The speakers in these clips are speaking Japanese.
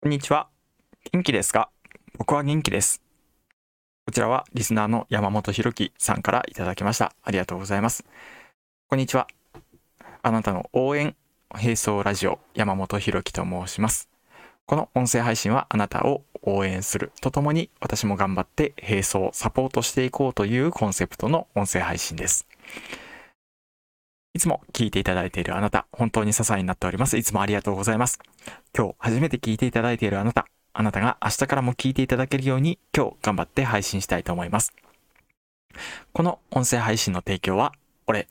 こんにちは。元気ですか？僕は元気です。こちらはリスナーの山本博樹さんからいただきました。ありがとうございます。こんにちは。あなたの応援、並走ラジオ山本博樹と申します。この音声配信はあなたを応援するとともに私も頑張って並走サポートしていこうというコンセプトの音声配信です。いつも聞いていただいているあなた、本当に支えになっております。いつもありがとうございます。今日初めて聞いていただいているあなた、あなたが明日からも聞いていただけるように今日頑張って配信したいと思います。この音声配信の提供は、俺、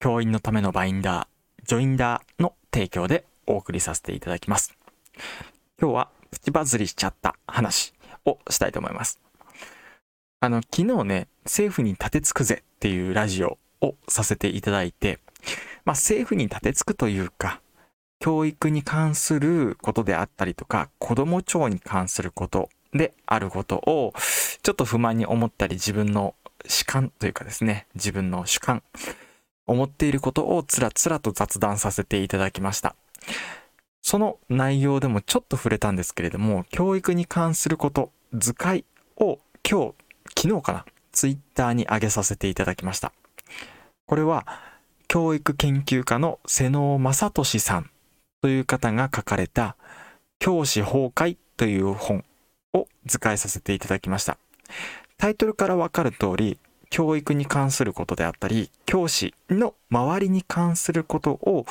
教員のためのバインダー、ジョインダーの提供でお送りさせていただきます。今日はプチバズりしちゃった話をしたいと思います。あの、昨日ね、政府に立てつくぜっていうラジオをさせていただいて、まあ政府に立てつくというか、教育に関することであったりとか、子供庁に関することであることを、ちょっと不満に思ったり、自分の主観というかですね、自分の主観、思っていることをつらつらと雑談させていただきました。その内容でもちょっと触れたんですけれども、教育に関すること、図解を今日、昨日かな、ツイッターに上げさせていただきました。これは、教育研究家の瀬能正俊さんという方が書かれた教師崩壊という本を図解させていただきました。タイトルからわかる通り、教育に関することであったり、教師の周りに関することを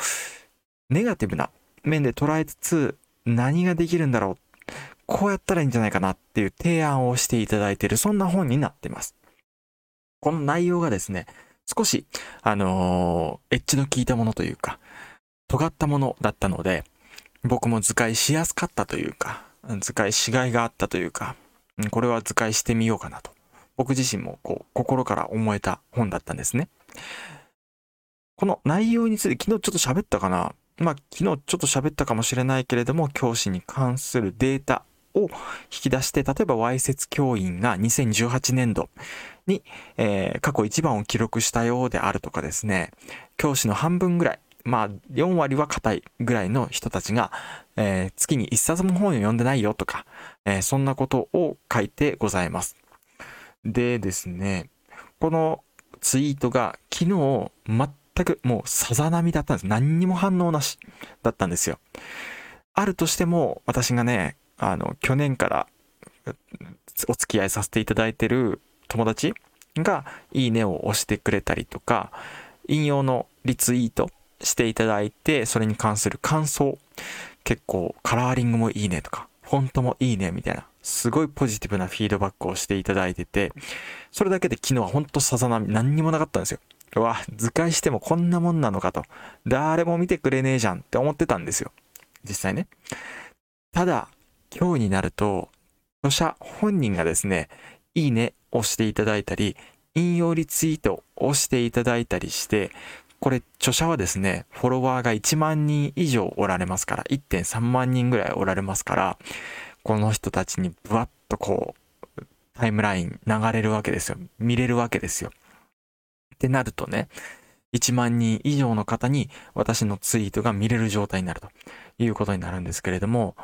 ネガティブな面で捉えつつ何ができるんだろうこうやったらいいんじゃないかなっていう提案をしていただいているそんな本になっています。この内容がですね、少し、あのーエッジの効いたものというか、尖ったものだったので、僕も図解しやすかったというか、図解しがいがあったというか、これは図解してみようかなと。僕自身もこう、心から思えた本だったんですね。この内容について昨日ちょっと喋ったかな？まあ、昨日ちょっと喋ったかもしれないけれども、教師に関するデータを引き出して、例えば、わいせつ教員が2018年度に、えー過去一番を記録したようであるとかですね、教師の半分ぐらい、まあ、4割は硬いぐらいの人たちが、えー月に一冊も本を読んでないよとか、えーそんなことを書いてございます。でですね、このツイートが昨日全くもうさざ波だったんです。何にも反応なしだったんですよ。あるとしても私がね、あの、去年からお付き合いさせていただいてる友達がいいねを押してくれたりとか、引用のリツイートしていただいて、それに関する感想、結構カラーリングもいいねとか、フォントもいいねみたいな、すごいポジティブなフィードバックをしていただいてて、それだけで昨日はほんとさざ波何にもなかったんですよ。うわ、図解してもこんなもんなのかと。誰も見てくれねえじゃんって思ってたんですよ。実際ね。ただ、今日になると、著者本人がですね、いいねをしていただいたり、引用リツイートをしていただいたりして、これ著者はですね、フォロワーが1万人以上おられますから、1.3万人ぐらいおられますから、この人たちにブワッとこう、タイムライン流れるわけですよ。見れるわけですよ。ってなるとね、1万人以上の方に私のツイートが見れる状態になるということになるんですけれども、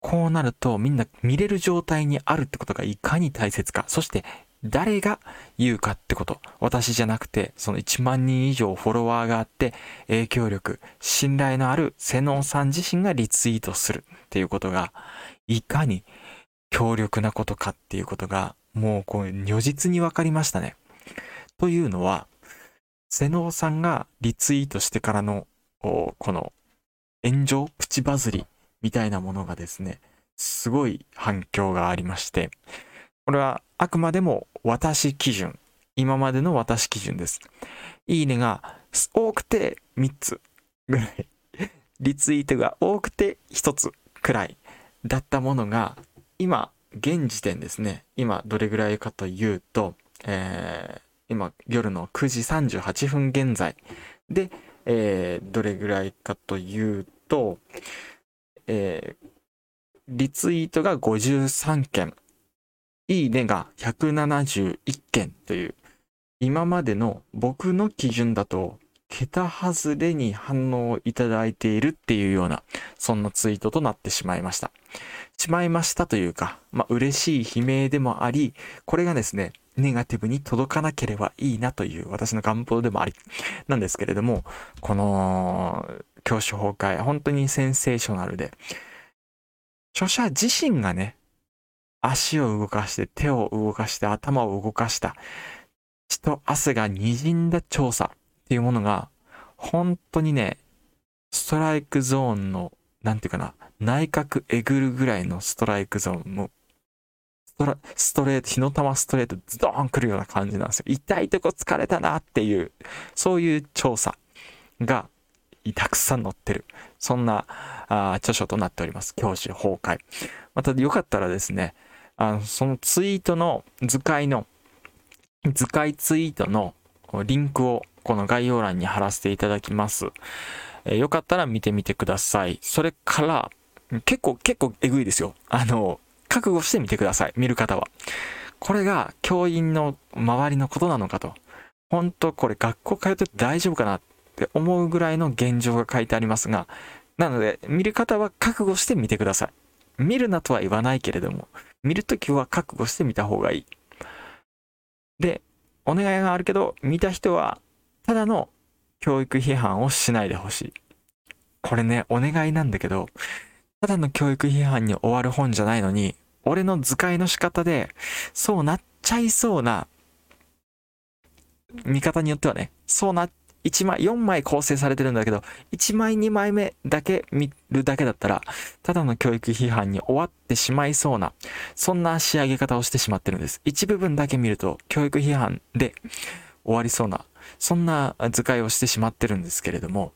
こうなるとみんな見れる状態にあるってことがいかに大切か、そして誰が言うかってこと、私じゃなくて、その1万人以上フォロワーがあって、影響力、信頼のある瀬能さん自身がリツイートするっていうことが、いかに強力なことかっていうことが、もうこう如実に分かりましたね。というのは、瀬能さんがリツイートしてからの、この炎上、プチバズりみたいなものがですね、すごい反響がありまして、これはあくまでも私基準、今までの私基準です。いいねが多くて3つぐらい、リツイートが多くて1つくらいだったものが、今、現時点ですね、今どれぐらいかというと、えー今夜の9時38分現在で、えーどれぐらいかというとと、えーリツイートが53件、いいねが171件という、今までの僕の基準だと桁外れに反応をいただいているっていうような、そんなツイートとなってしまいました。しまいましたというか、まあ、嬉しい悲鳴でもあり、これがですね、ネガティブに届かなければいいなという私の願望でもあり、なんですけれども、この教師崩壊、本当にセンセーショナルで、著者自身がね、足を動かして、手を動かして、頭を動かした、血と汗が滲んだ調査っていうものが、本当にね、ストライクゾーンの、なんていうかな、内角えぐるぐらいのストライクゾーン、もストラストレート、火の玉ストレート、ズドーン来るような感じなんですよ。痛いとこ疲れたなっていう、そういう調査がたくさん載ってる。そんなあ著書となっております。教師崩壊。またよかったらですね、あのそのツイートの図解の、図解ツイートのリンクをこの概要欄に貼らせていただきます。えー、よかったら見てみてください。それから、結構、結構えぐいですよ。あの、覚悟してみてください。見る方は。これが教員の周りのことなのかと。本当これ学校通って大丈夫かなっって思うぐらいの現状が書いてありますが、なので、見る方は覚悟してみてください。見るなとは言わないけれども、見るときは覚悟してみた方がいい。で、お願いがあるけど、見た人は、ただの教育批判をしないでほしい。これね、お願いなんだけど、ただの教育批判に終わる本じゃないのに、俺の図解の仕方で、そうなっちゃいそうな、見方によってはね、そうな、1枚、4枚構成されてるんだけど、1枚2枚目だけ見るだけだったら、ただの教育批判に終わってしまいそうな、そんな仕上げ方をしてしまってるんです。一部分だけ見ると、教育批判で終わりそうな、そんな図解をしてしまってるんですけれども、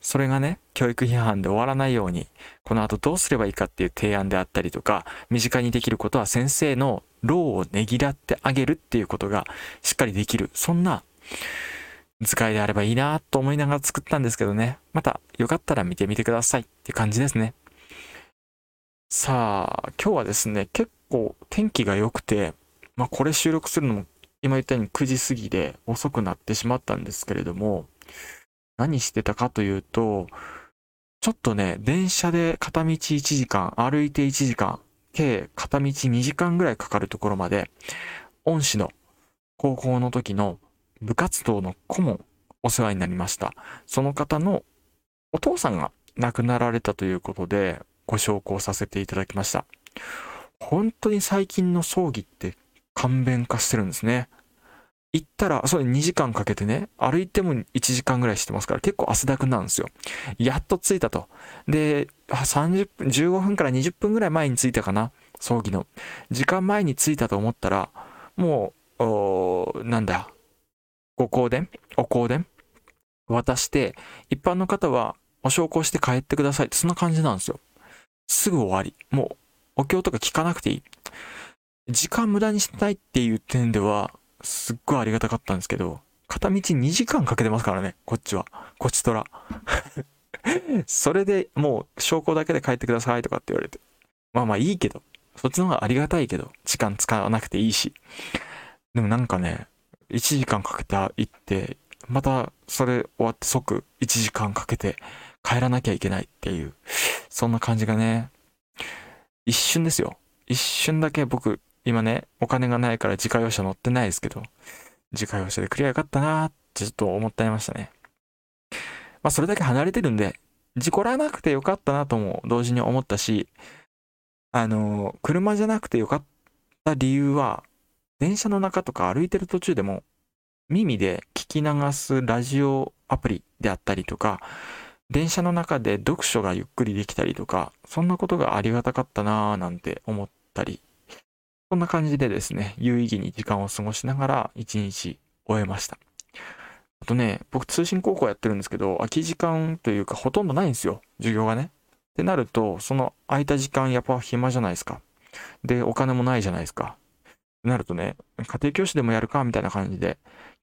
それがね、教育批判で終わらないように、この後どうすればいいかっていう提案であったりとか、身近にできることは先生の労をねぎらってあげるっていうことがしっかりできる。そんな図解であればいいなと思いながら作ったんですけどね。またよかったら見てみてくださいって感じですね。さあ、今日はですね、結構天気が良くて、まあこれ収録するのも今言ったように9時過ぎで遅くなってしまったんですけれども、何してたかというと、ちょっとね、電車で片道1時間、歩いて1時間、計片道2時間ぐらいかかるところまで、恩師の高校の時の部活動の顧問、お世話になりました。その方のお父さんが亡くなられたということで、ご紹介させていただきました。本当に最近の葬儀って簡便化してるんですね。行ったら、それ2時間かけてね、歩いても1時間ぐらいしてますから、結構汗だくなんですよ。やっと着いたと。で、30分、15分から20分ぐらい前に着いたかな、葬儀の。時間前に着いたと思ったら、もう、なんだ、ご香典お香典渡して、一般の方はお焼香して帰ってくださいって、そんな感じなんですよ。すぐ終わり。もう、お経とか聞かなくていい。時間無駄にしたいっていう点では、すっごいありがたかったんですけど、片道2時間かけてますからね、こっちは。こっちとら。それでもう証拠だけで帰ってくださいとかって言われて。まあまあいいけど。そっちの方がありがたいけど、時間使わなくていいし。でもなんかね、1時間かけて行って、またそれ終わって即1時間かけて帰らなきゃいけないっていう、そんな感じがね、一瞬ですよ。一瞬だけ僕今ね、お金がないから自家用車乗ってないですけど、自家用車で来りゃよかったなーってちょっと思っていましたね。まあそれだけ離れてるんで、事故らなくてよかったなとも同時に思ったし、あの、車じゃなくてよかった理由は、電車の中とか歩いてる途中でも耳で聞き流すラジオアプリであったりとか、電車の中で読書がゆっくりできたりとか、そんなことがありがたかったなぁなんて思ったりこんな感じでですね、有意義に時間を過ごしながら一日終えました。あとね、僕通信高校やってるんですけど、空き時間というかほとんどないんですよ。授業がね。ってなると、その空いた時間やっぱ暇じゃないですか。で、お金もないじゃないですか。なるとね、家庭教師でもやるかみたいな感じで、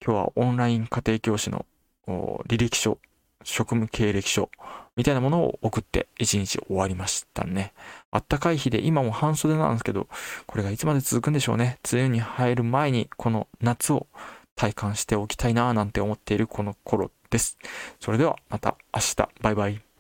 今日はオンライン家庭教師の履歴書職務経歴書みたいなものを送って一日終わりましたね。あったかい日で今も半袖なんですけど、これがいつまで続くんでしょうね。梅雨に入る前にこの夏を体感しておきたいなぁなんて思っているこの頃です。それではまた明日、バイバイ。